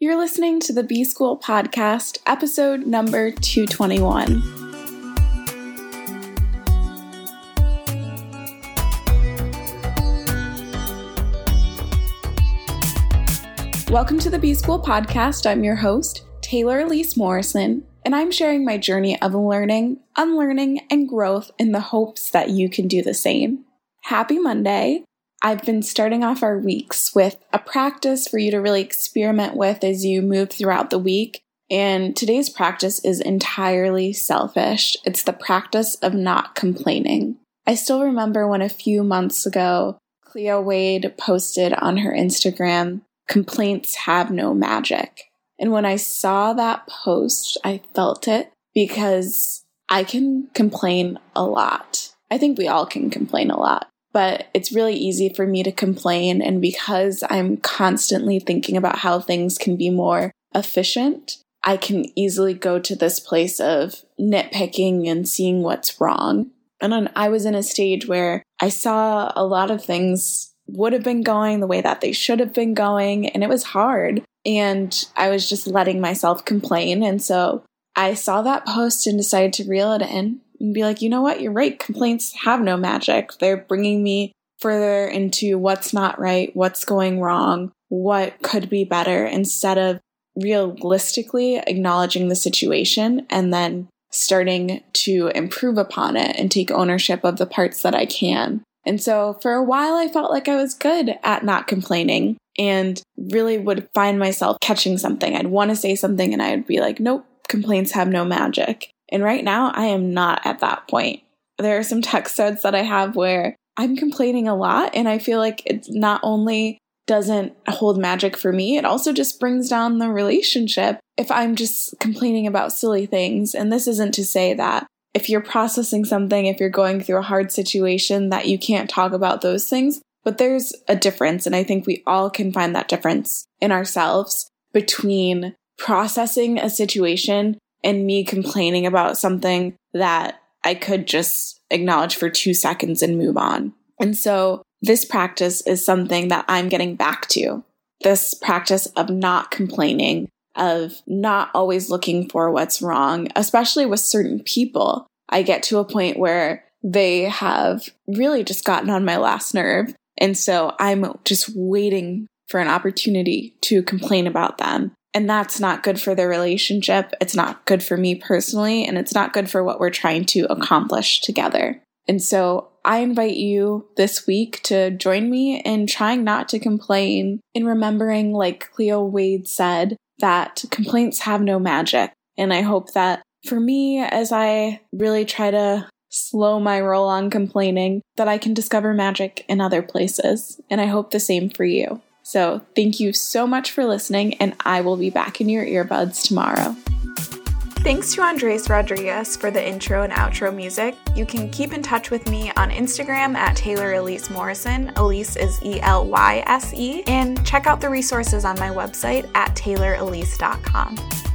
You're listening to the B School Podcast, episode number 221. Welcome to the B School Podcast. I'm your host, Taylor Elyse Morrison, and I'm sharing my journey of learning, unlearning, and growth in the hopes that you can do the same. Happy Monday. I've been starting off our weeks with a practice for you to really experiment with as you move throughout the week. And today's practice is entirely selfish. It's the practice of not complaining. I still remember when a few months ago, Cleo Wade posted on her Instagram, complaints have no magic. And when I saw that post, I felt it because I can complain a lot. I think we all can complain a lot but it's really easy for me to complain. And because I'm constantly thinking about how things can be more efficient, I can easily go to this place of nitpicking and seeing what's wrong. And I was in a stage where I saw a lot of things would have been going the way that they should have been going, and it was hard. And I was just letting myself complain. And so I saw that post and decided to reel it in and be like, you know what, you're right. Complaints have no magic. They're bringing me further into what's not right, what's going wrong, what could be better, instead of realistically acknowledging the situation and then starting to improve upon it and take ownership of the parts that I can. And so for a while, I felt like I was good at not complaining and really would find myself catching something. I'd want to say something and I'd be like, nope, complaints have no magic. And right now, I am not at that point. There are some text threads that I have where I'm complaining a lot, and I feel like it not only doesn't hold magic for me, it also just brings down the relationship if I'm just complaining about silly things. And this isn't to say that if you're processing something, if you're going through a hard situation, that you can't talk about those things. But there's a difference, and I think we all can find that difference in ourselves between processing a situation and me complaining about something that I could just acknowledge for two seconds and move on. And so this practice is something that I'm getting back to. This practice of not complaining, of not always looking for what's wrong, especially with certain people. I get to a point where they have really just gotten on my last nerve. And so I'm just waiting for an opportunity to complain about them. And that's not good for the relationship. It's not good for me personally, and it's not good for what we're trying to accomplish together. And so I invite you this week to join me in trying not to complain, in remembering, like Cleo Wade said, that complaints have no magic. And I hope that for me, as I really try to slow my roll on complaining, that I can discover magic in other places. And I hope the same for you. So, thank you so much for listening, and I will be back in your earbuds tomorrow. Thanks to Andres Rodriguez for the intro and outro music. You can keep in touch with me on Instagram at Taylor Elyse Morrison. Elyse is E L Y S E. And check out the resources on my website at taylorelyse.com.